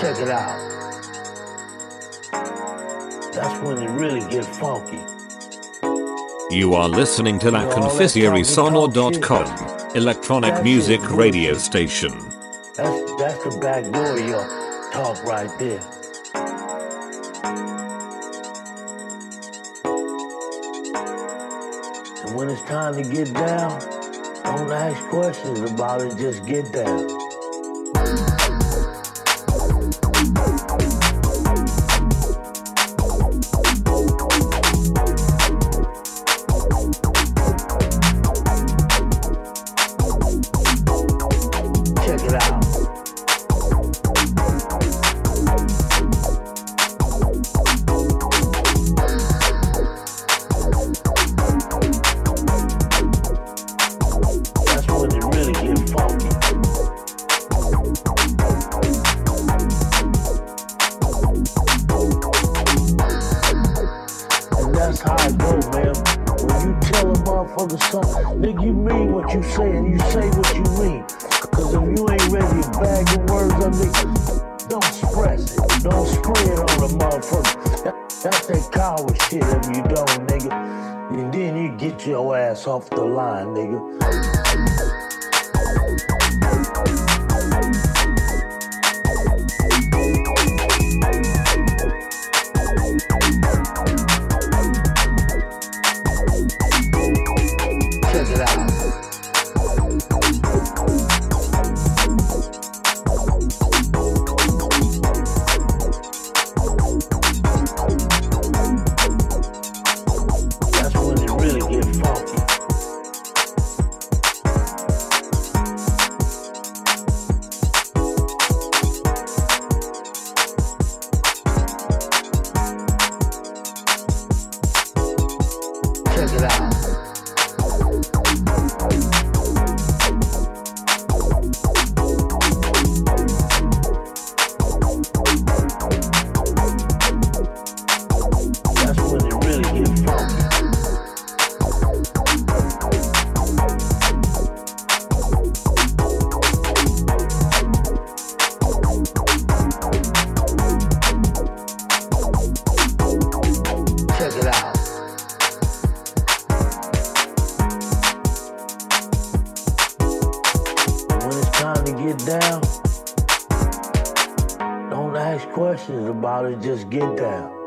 Check it out. That's when it really get funky. You are listening to La Confisierisonor.com, electronic music radio station. That's that's the back door of your talk right there. And when it's time to get down, don't ask questions about it, just get down. Down, don't ask questions about it, just get down.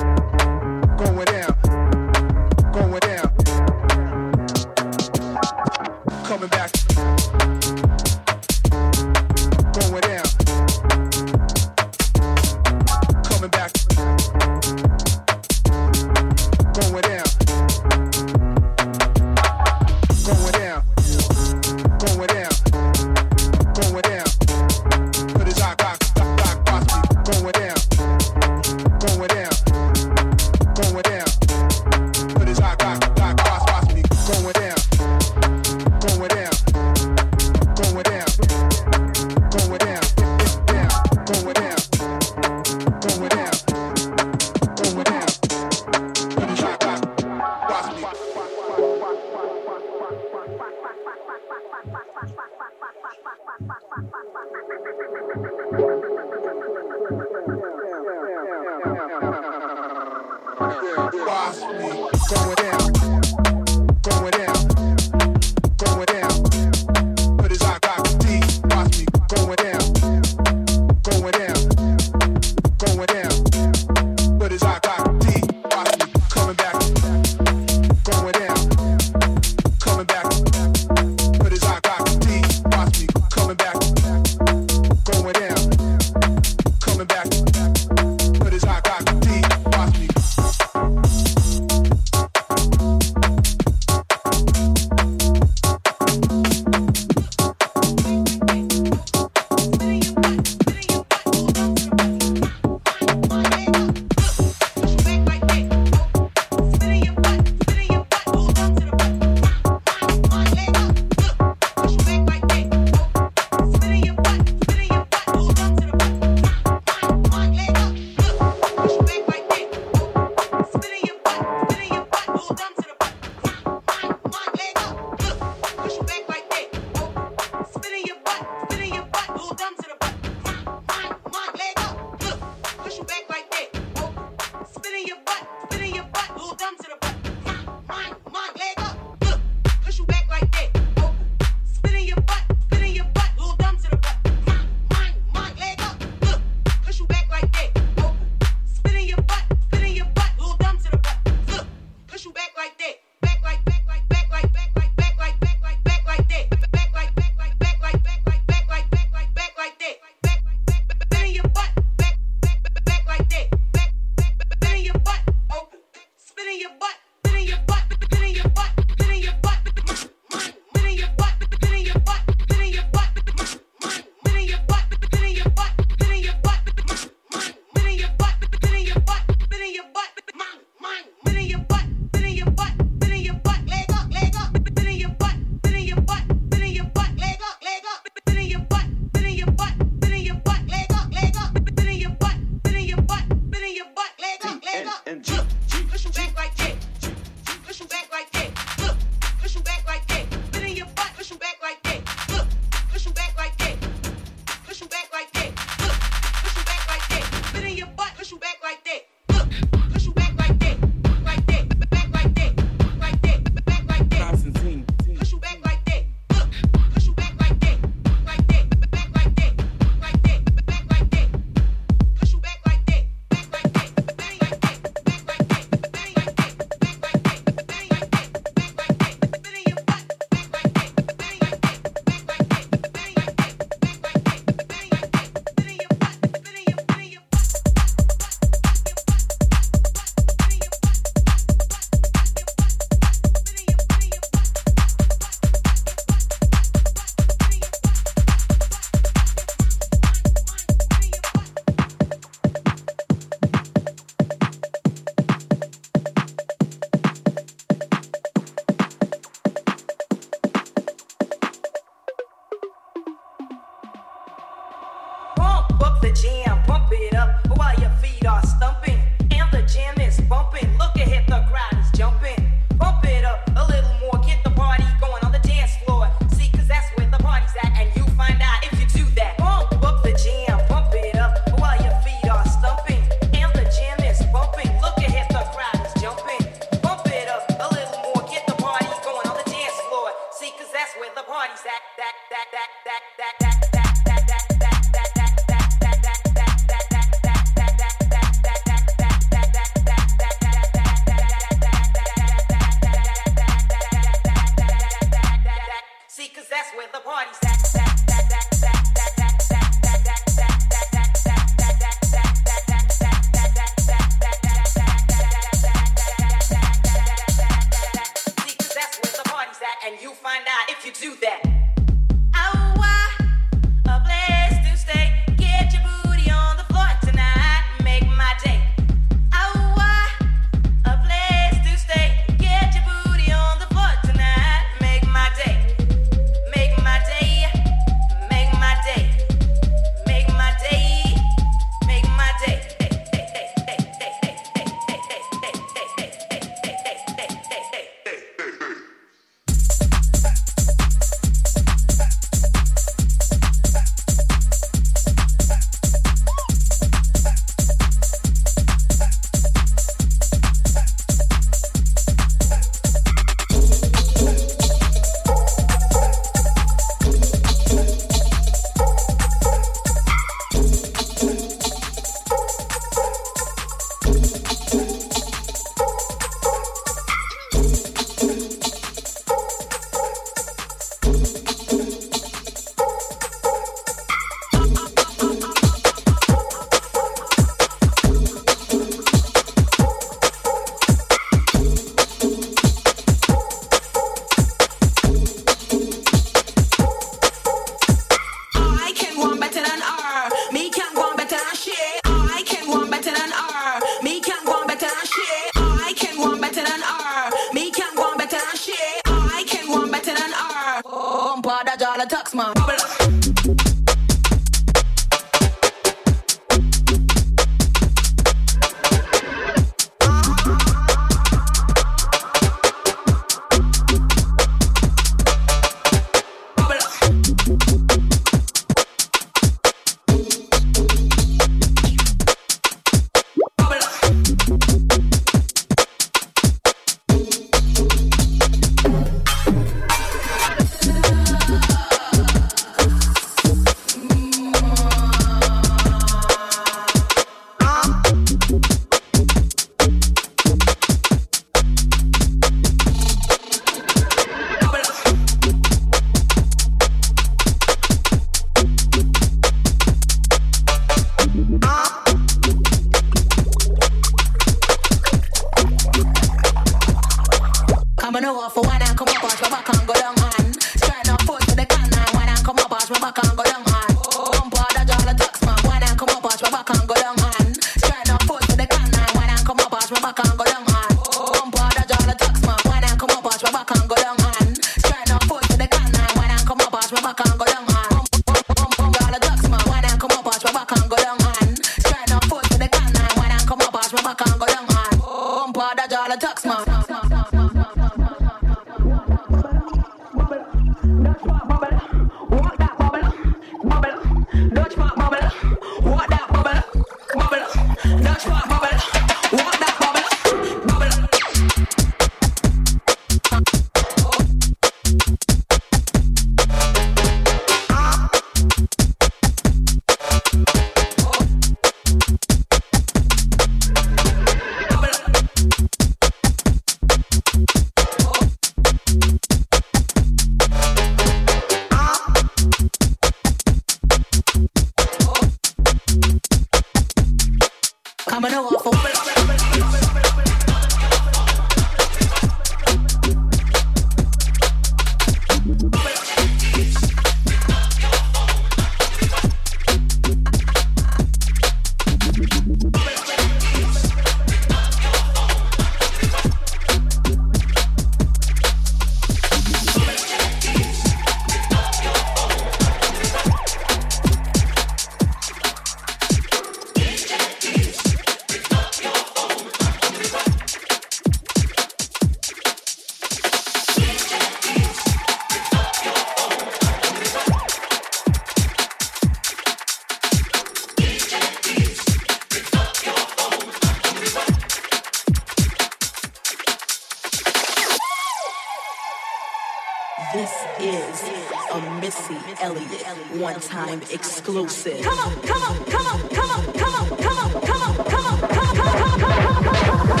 exclusive. Come on, come on, come on, come on, come on, come on, come on, come on, come on, come on, come on.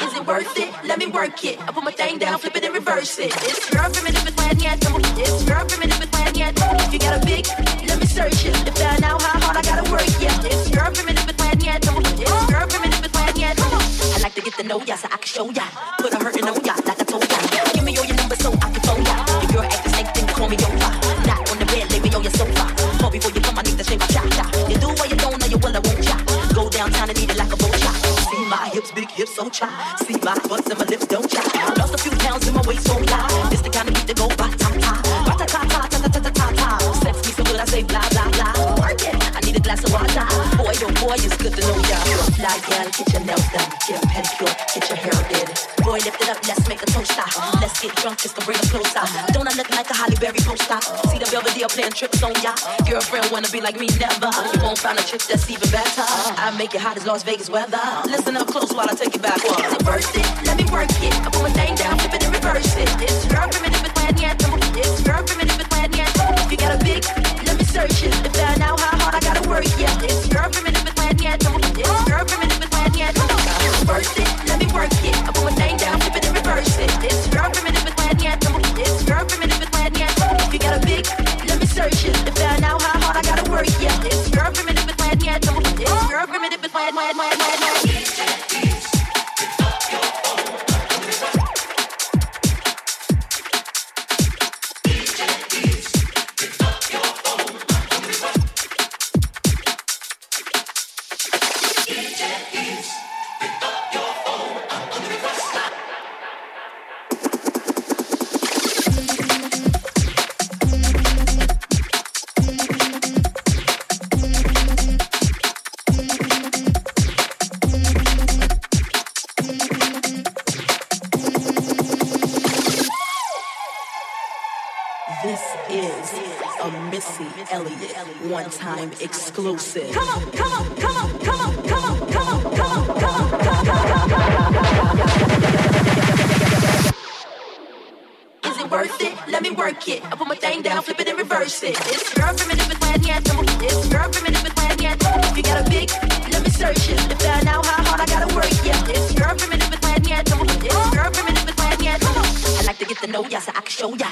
Is it worth it? Let me work it. I put my thing down, flip it and reverse it. It's trips on ya. Girlfriend wanna be like me, never. You won't find a chick that's even better. I make it hot as Las Vegas weather. Listen one time exclusive. Come on, come on, come on, come on, come on, come on, come on, come on, come on. come on. Is it worth it? Let me work it. I put my thing down, flip it and reverse it. It's girl primitive is when yet. It's girl primitive is when yet. If you got a big, let me search it. To find out how hard I gotta work, yeah. It's girl primitive is when yet. It's girl primitive is when yet. I like to get to know ya so I can show ya.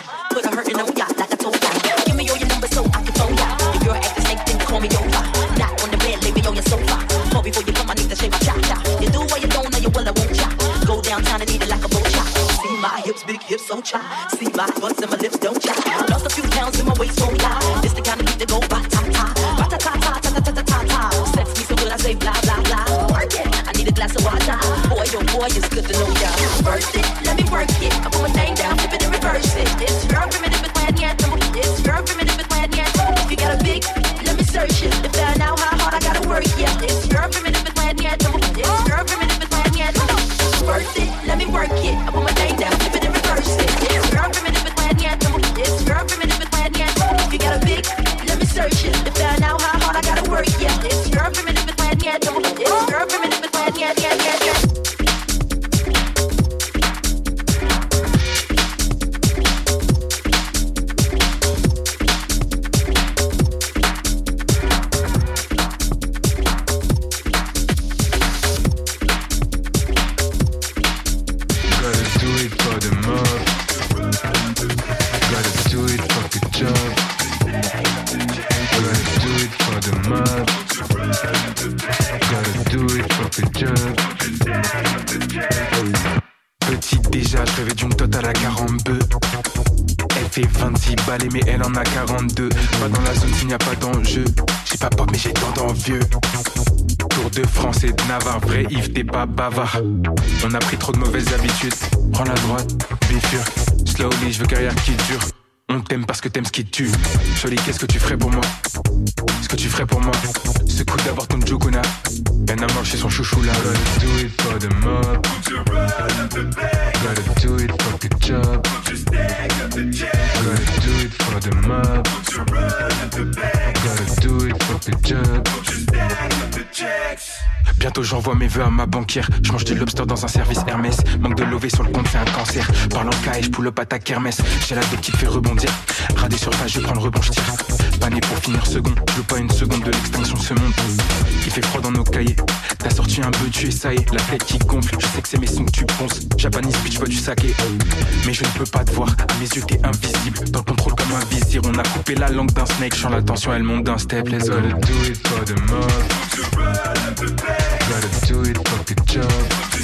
vrai Yves, t'es pas bavard. On a pris trop de mauvaises habitudes. Prends la droite, bifure. Slowly, je veux carrière qui dure. On t'aime parce que t'aimes ce qui tue. Jolie, qu'est-ce que tu ferais pour moi? Ce que tu ferais pour moi? Ce coup d'avoir ton Jokuna. Y'en a chez son chouchou là. Gotta do it for the mob. Gotta do it for the job. Gotta do it for the mob. Gotta do it for the job. Bientôt j'envoie mes vœux à ma banquière. Je mange du lobster dans un service Hermès. Manque de lové sur le compte, c'est un cancer. Parlant cas je pull up à ta. J'ai la tête qui fait rebondir. Radé sur page, je prends le rebond, je tire. Pour finir second. Je veux pas une seconde de l'extinction de ce monde. Il fait froid dans nos cahiers. T'as sorti un peu, tu es ça y est. La tête qui gonfle, je sais que c'est mes sons que tu ponces. Japanese bitch, vois du saké. Mais je ne peux pas te voir. À mes yeux, t'es invisible. Dans le contrôle comme un vizir. On a coupé la langue d'un snake. Chant l'attention, elle monte d'un step. Les all do it for the mob. Gotta do it the job.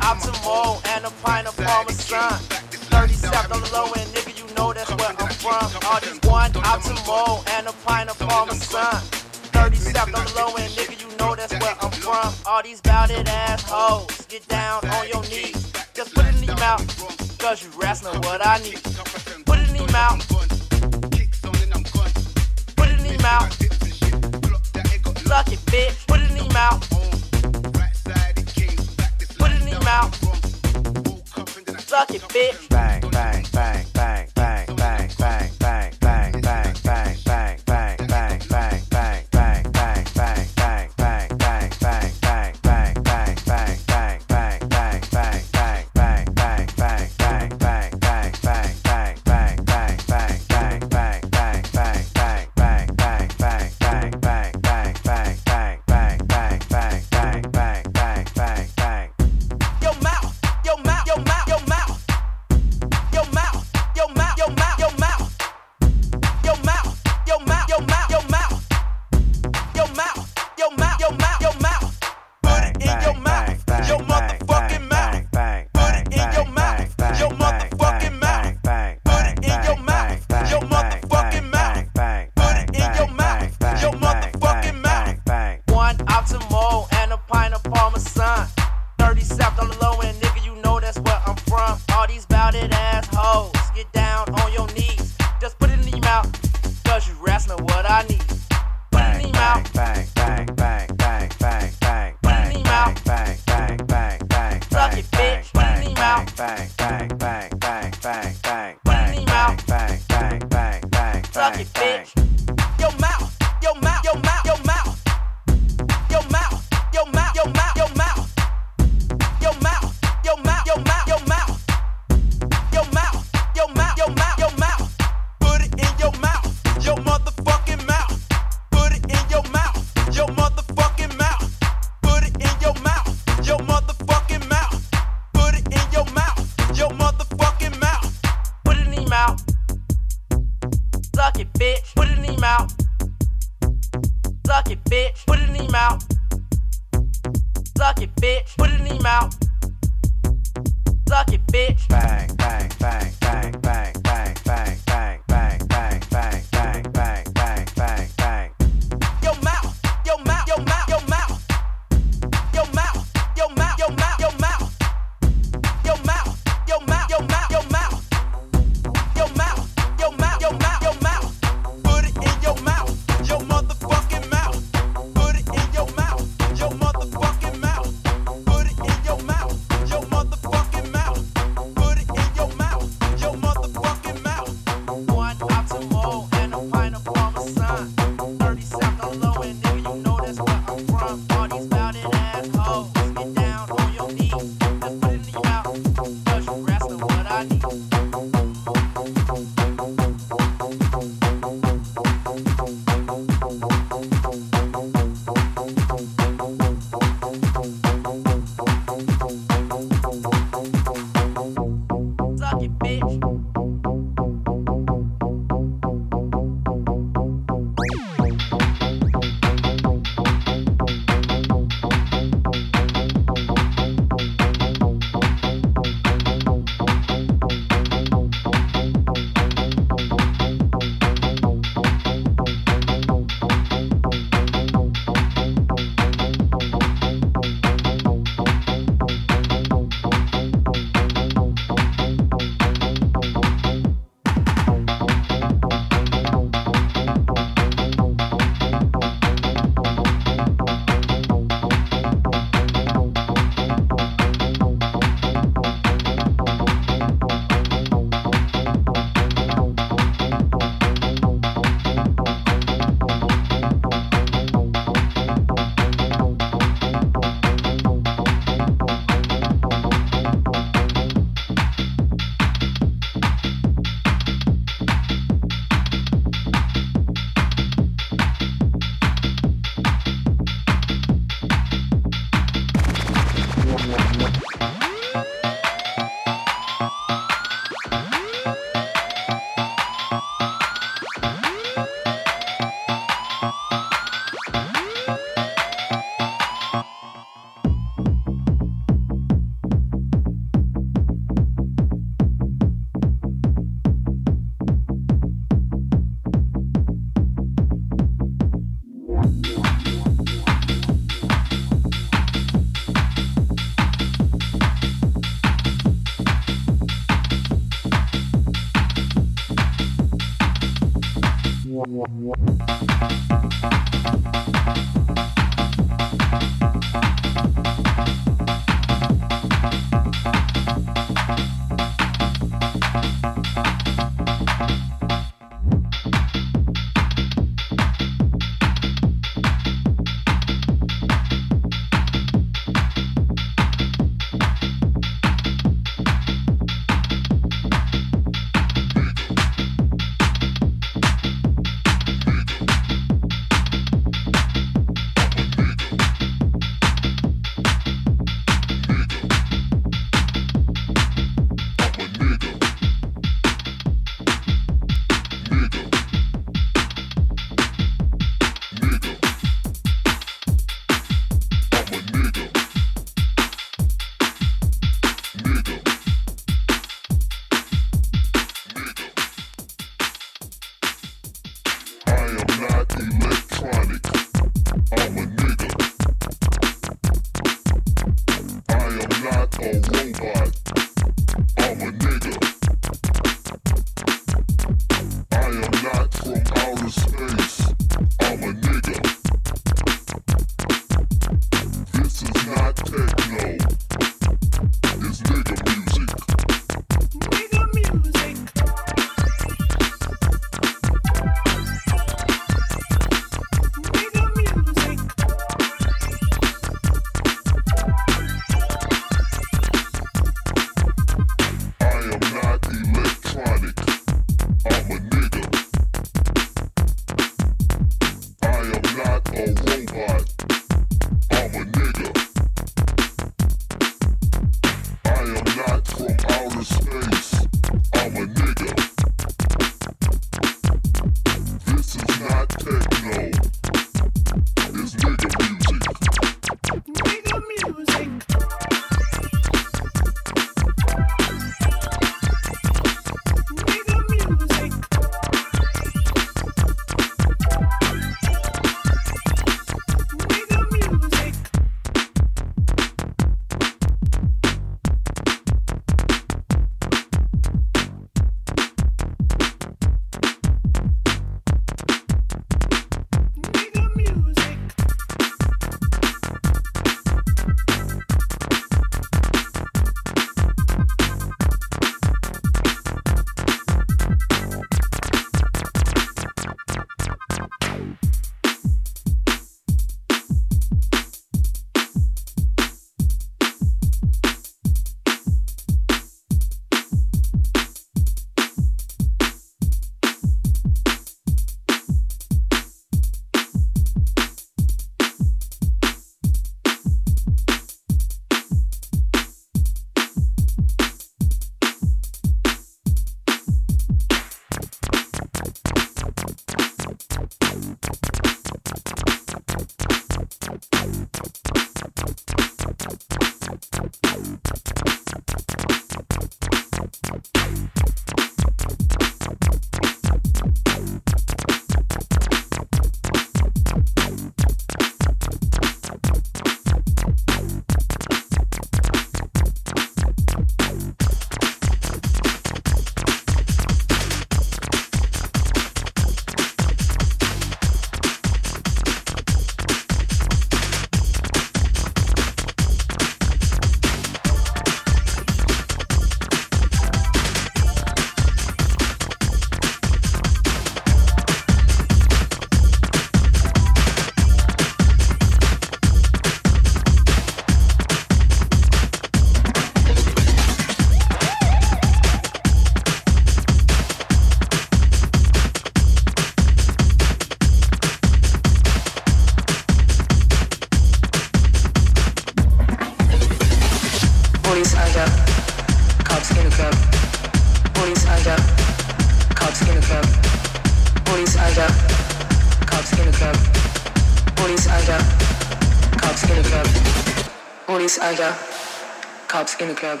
in the club.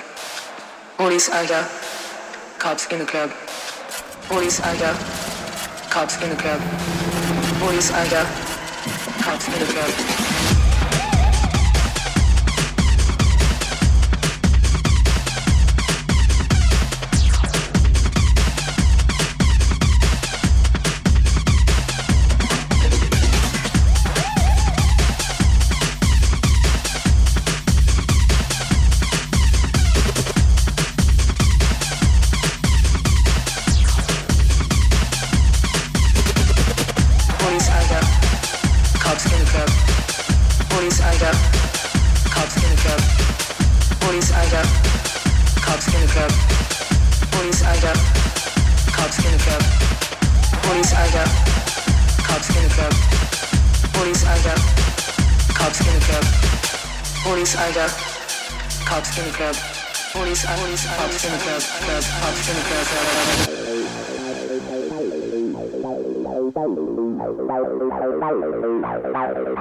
Police Ida. Cops in the club. Police Ida. Cops in the club. Police Ida. Cops in the club. Evacuate.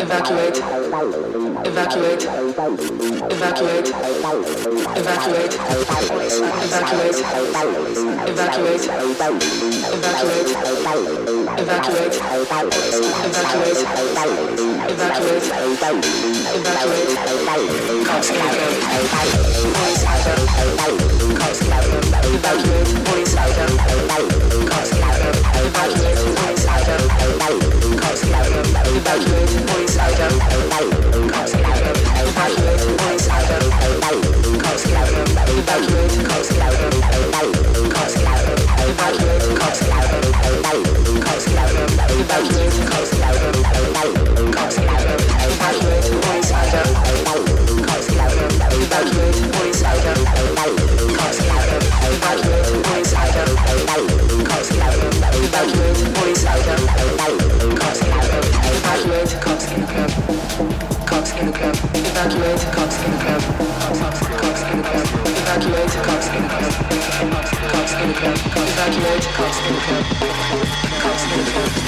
Evacuate. Evacuate. Evacuate. Evacuate. Evacuate. Evacuate. Evacuate. Evacuate. Evacuate. Evacuate. Concentrate. Police item. Concentrate. Evacuate. Police item. Concentrate. Evacuate. Boys, in the club. Cops in the club. Evacuate. Cops in the club. Cops in the club. Evacuate. Cops in the club. Cops in the club. Cops in the club. Cops in the club.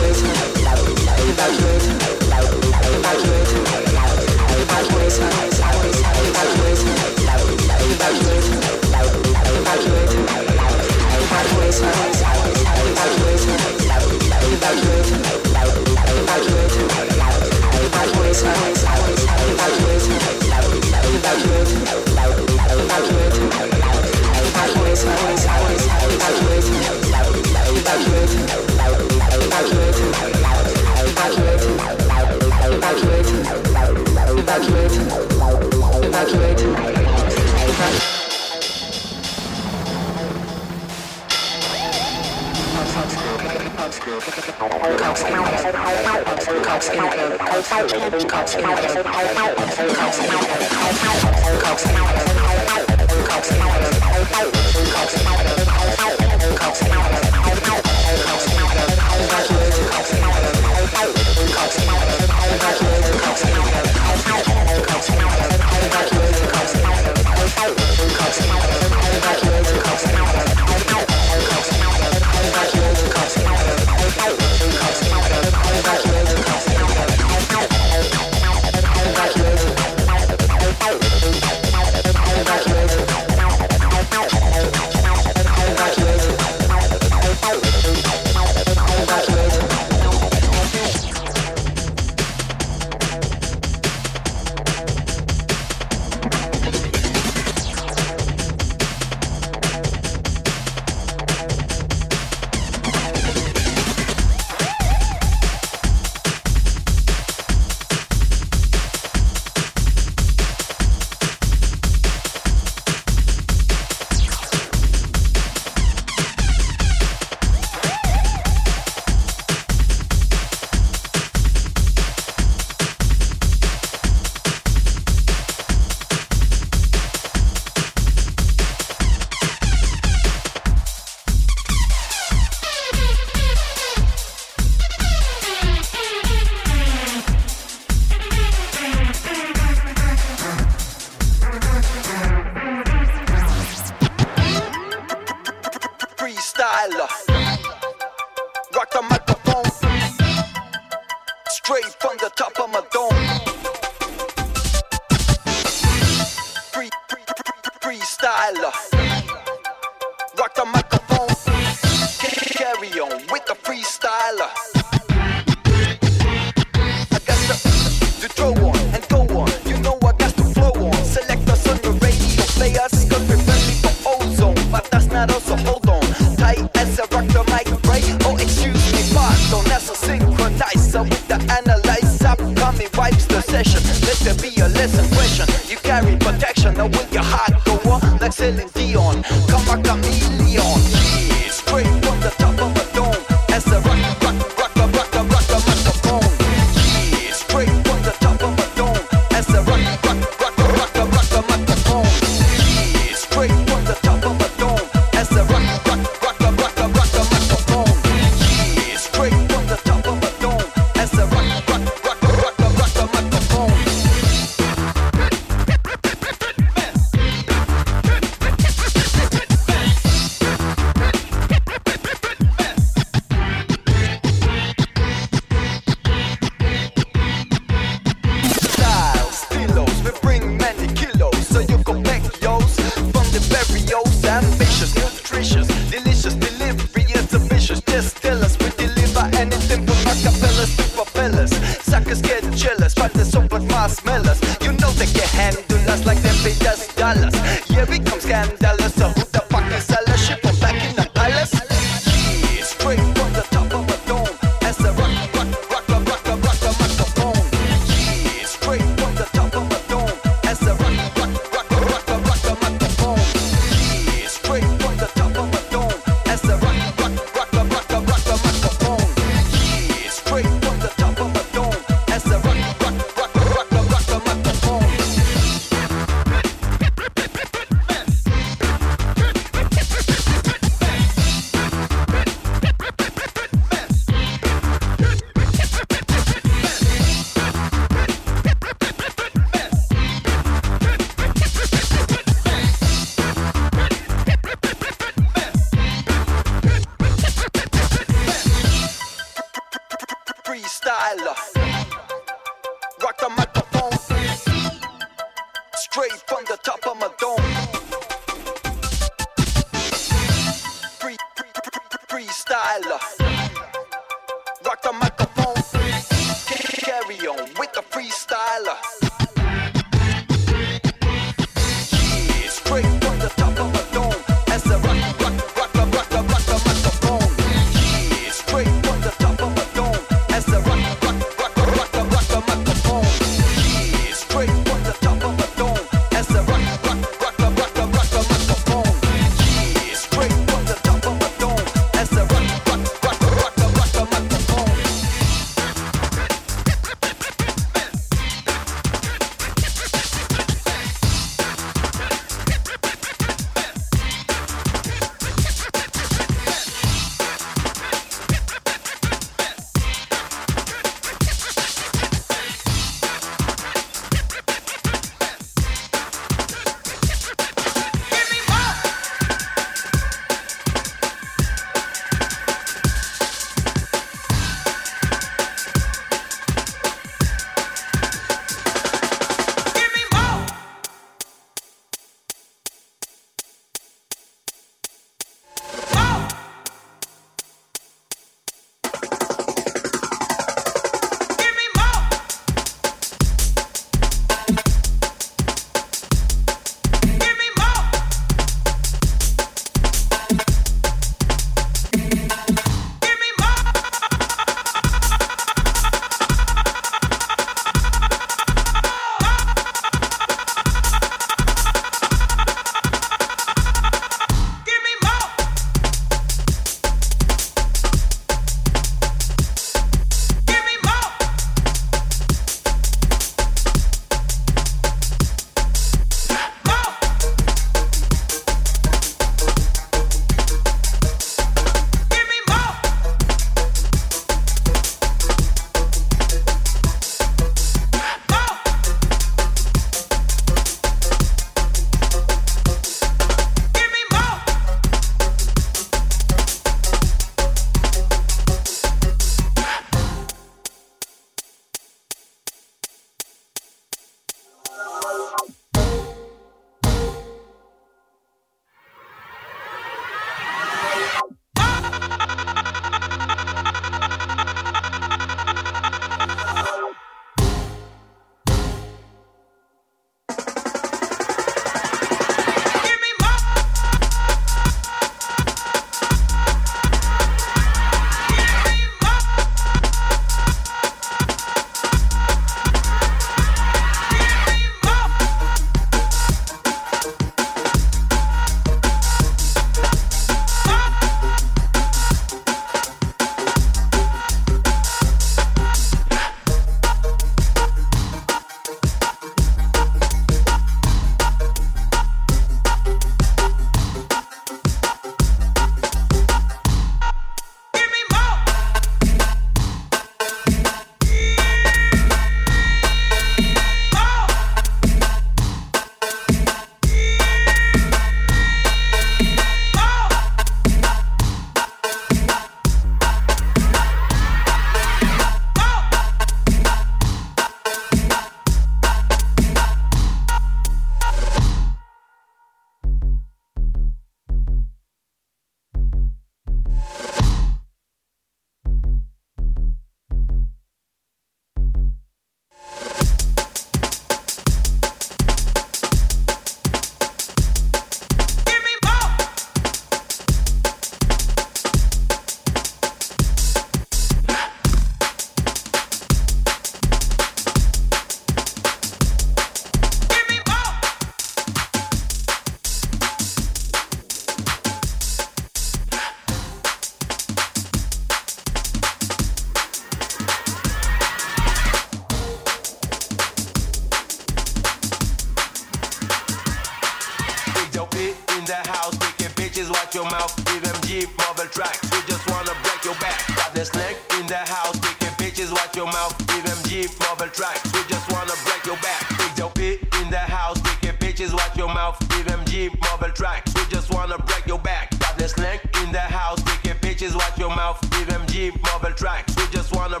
the snake in the house. Kicking bitches, watch your mouth. BMG for the track. We just wanna break your back. Big your pit in the house. Kicking bitches, watch your mouth. BMG for the track. We just wanna break your back. Got the snake in the house. Kicking bitches, watch your mouth. BMG for the track. We just wanna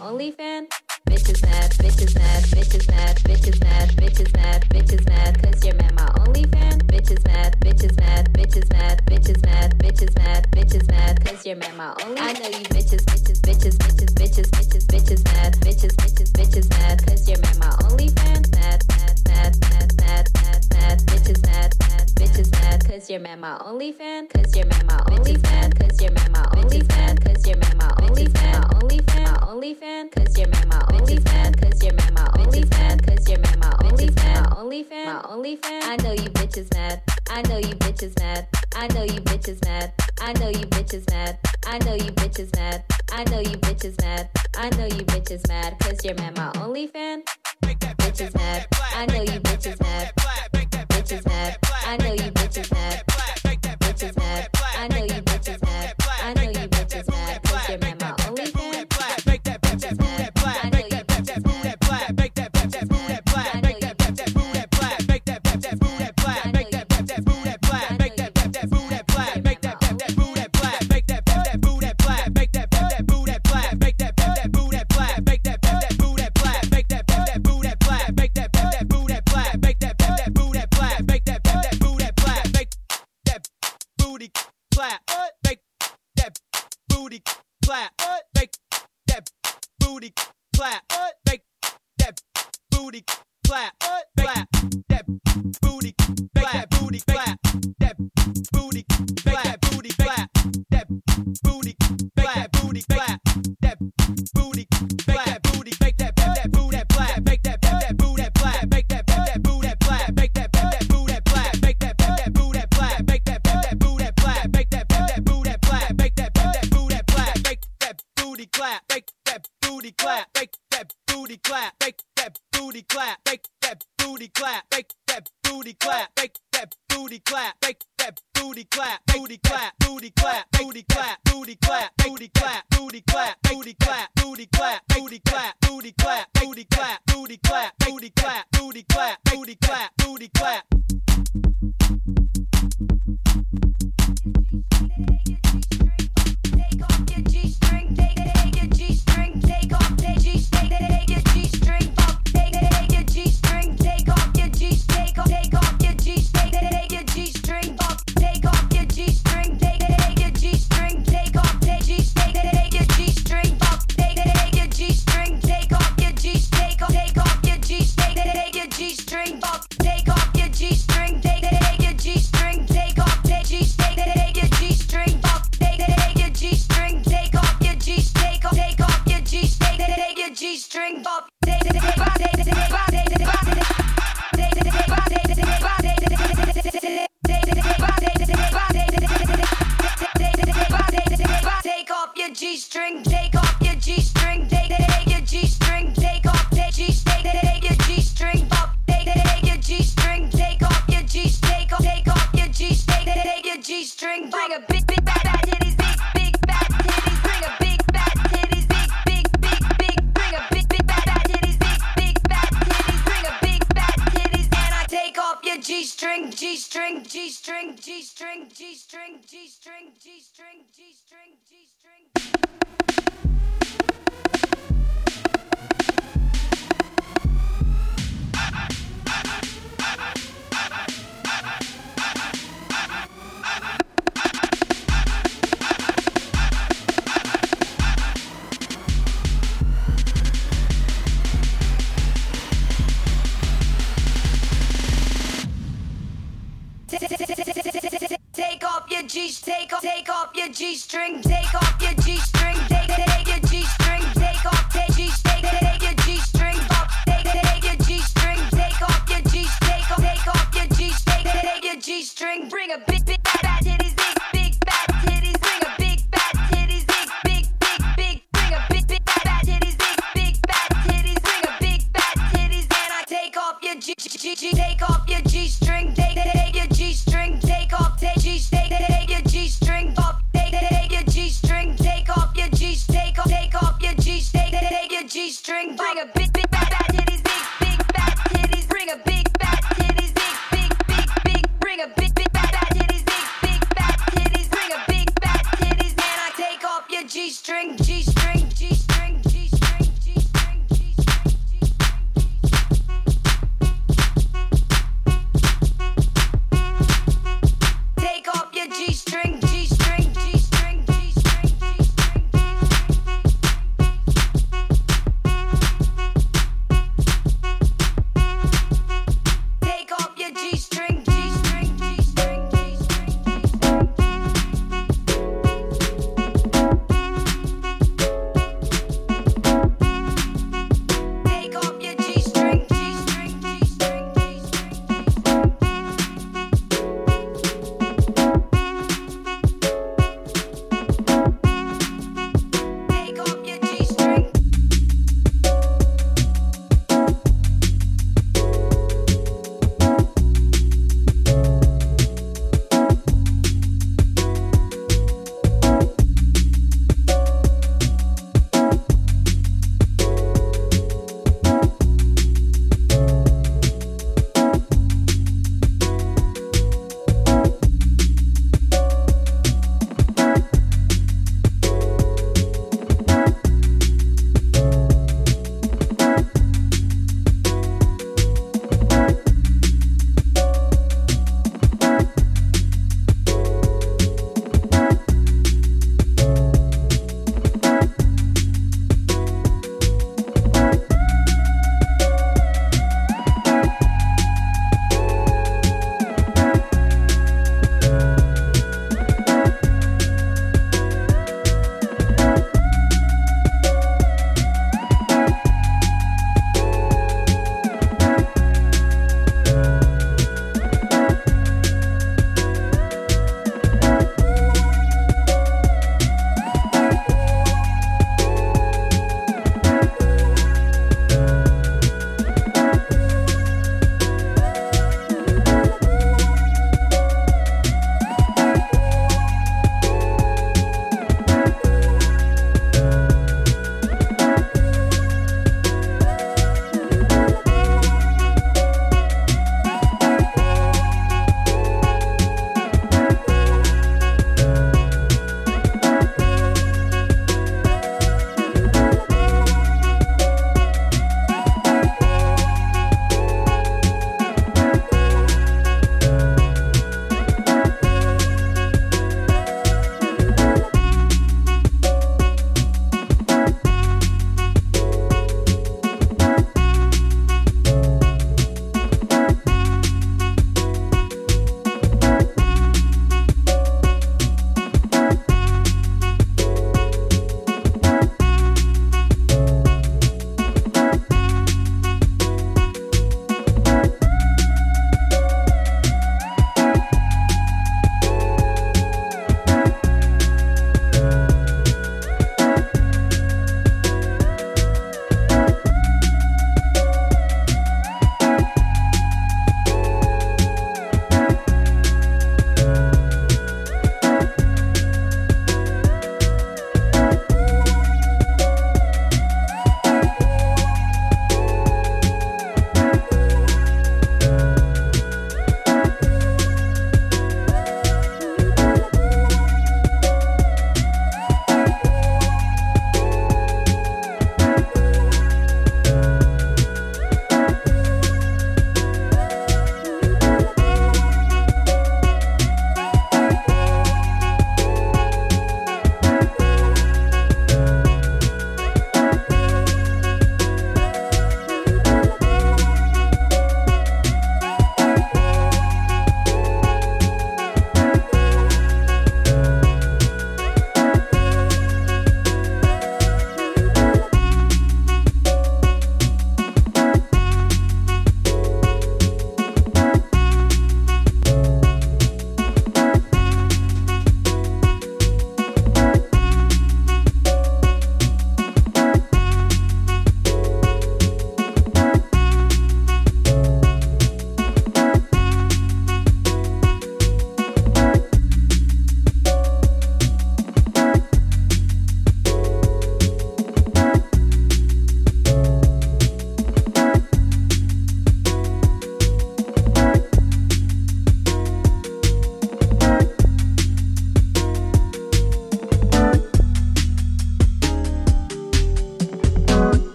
OnlyFan? Bitch is mad, bitch is mad, bitch is mad, bitch is mad, bitch is mad, bitch is mad, cause you're mad, my OnlyFan. Bitch is mad, bitch is mad, bitch is mad, bitch is mad, bitch is mad, bitch is mad, cause you're my only. I know you bitches, bitches, bitches, bitches, bitches, bitches, bitches mad, bitches, bitches, bitches mad, cause you're my only fan. Mad, mad mad, mad, mad, mad, mad. Bitches mad, mad, bitches mad. Cause you're my only fan. Cause you're my only fan. Cause you're my only fan. Cause you're my only fan. My only fan, my only fan. Cause you're my only fan. Cause you're my only fan. Cause you're my only fan. My only fan, my only fan. I know you bitches mad. I know you bitches mad. I know you bitches mad. I know you bitches mad. I know you bitches mad. I know you bitches mad. I know you bitches mad. Cause you're my only fan bitches mad. I know you bitches mad. Bitches mad. I know you bitches mad. clap, make that booty clap, clap that booty.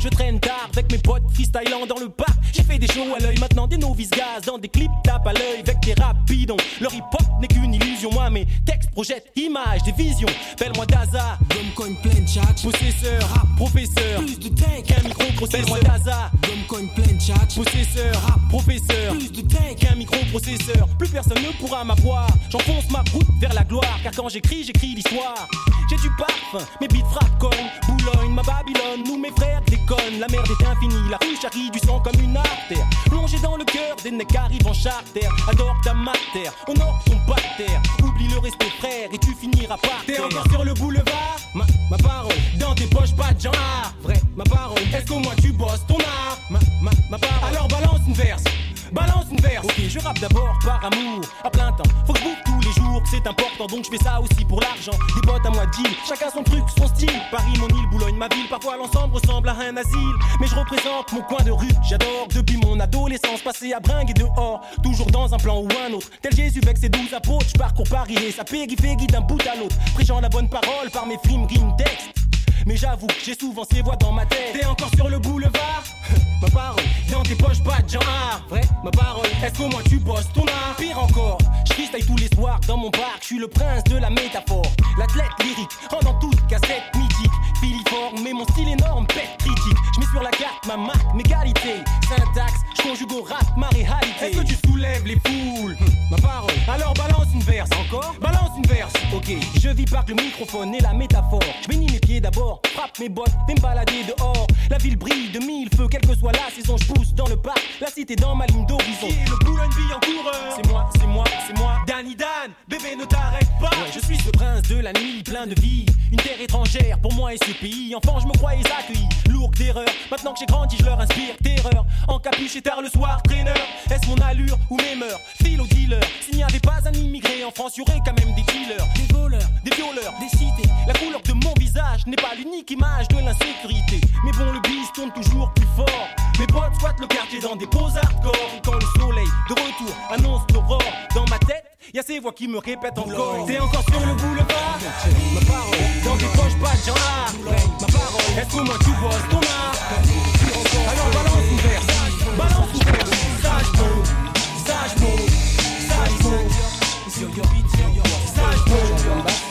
Je traîne tard avec mes potes freestylant dans le parc. J'ai fait des shows à l'œil, maintenant des novices gaz. Dans des clips tape à l'œil avec des rapidons. Leur hip hop n'est qu'une illusion. Moi, mes textes projettent images, des visions. Rap professeur. Plus de tank. Qu'un micro processeur. Daza, Comme coin plein chat. possesseur, rap professeur. Plus de tank. Qu'un microprocesseur, plus personne ne pourra m'avoir. J'enfonce ma route vers la gloire, car quand j'écris, j'écris l'histoire. J'ai du parfum, mes beats frappent comme Boulogne, ma Babylone, où mes frères déconnent. La merde est infinie, la rue charrie du sang comme une artère. Plongé dans le cœur des necks arrivent en charter. Adore ta mater, honore ton bactère. Oublie le respect frère et tu finiras par T'es terre. encore sur le boulevard? Ma, ma parole, Dans tes poches, pas de genre. vrai, ma parole, Est-ce qu'au moins tu bosses ton art? Ma, ma, ma parole. Alors balance une verse, balance une verse. Ok, je rappe d'abord par amour, à plein temps. Faut que je bouffe tous les jours, c'est important, donc je fais ça aussi pour l'argent. Des bottes à moi de deal, chacun son truc, son style. Paris, mon île, Boulogne, ma ville, parfois l'ensemble ressemble à un asile. Mais je représente mon coin de rue, j'adore depuis mon adolescence, passé à bringue et dehors. Toujours dans un plan ou un autre, tel Jésus avec ses douze apôtres. Je parcours Paris et ça pégui pégui d'un bout à l'autre. Prêchant la bonne parole par mes films, rimes, textes. Mais j'avoue, j'ai souvent ces voix dans ma tête. T'es encore sur le boulevard Ma parole, Dans tes poches, pas de genre. vrai, ma parole. Est-ce qu'au moins tu bosses ton art? Pire encore, je tous les soirs dans mon parc, je suis le prince de la métaphore. L'athlète lyrique, rendant toute cassette mythique. Filiforme, mais mon style énorme, pète critique. Je mets sur la carte ma marque, mes qualités. Syntaxe, je conjugue au rap ma réalité. Est-ce que tu soulèves les foules? Ma parole, Alors balance une verse encore? Balance une verse Ok, je vis par le microphone et la métaphore. Je bénis mes pieds d'abord, frappe mes bottes, vais me balader dehors. La ville brille de mille feux, quelle que soit la saison, je pousse dans le parc. La cité dans ma ligne d'horizon. Le Boulogne en coureur? C'est moi, c'est moi, c'est moi. Danny Dan, bébé ne t'arrête pas Ouais, je suis ce prince de la nuit, plein de vie. Une terre étrangère pour moi et ce pays. Enfant, je me croyais accueilli, lourd d'erreurs. Maintenant que j'ai grandi, je leur inspire terreur. Encapuché tard le soir, traîneur. Est-ce mon allure ou mes mœurs? File au dealer. S'il n'y avait pas un immigré en France, y aurait quand même des killers, des voleurs, des violeurs, des cités. La couleur de mon visage n'est pas l'unique image de l'insécurité. Mais bon, le bis tourne toujours plus fort. Mes potes squattent le quartier dans des poses hardcore. Et quand le soleil de retour annonce l'aurore, dans ma tête, Y'a ces voix qui me répètent encore. T'es encore sur le boulevard. Ma parole, dans des poches, pas de genre Ma parole, est-ce au moins tu bosses ton art Alors balance ouvert, balance ouvert. Sage bon, sage bon, sage bon. Sage bon.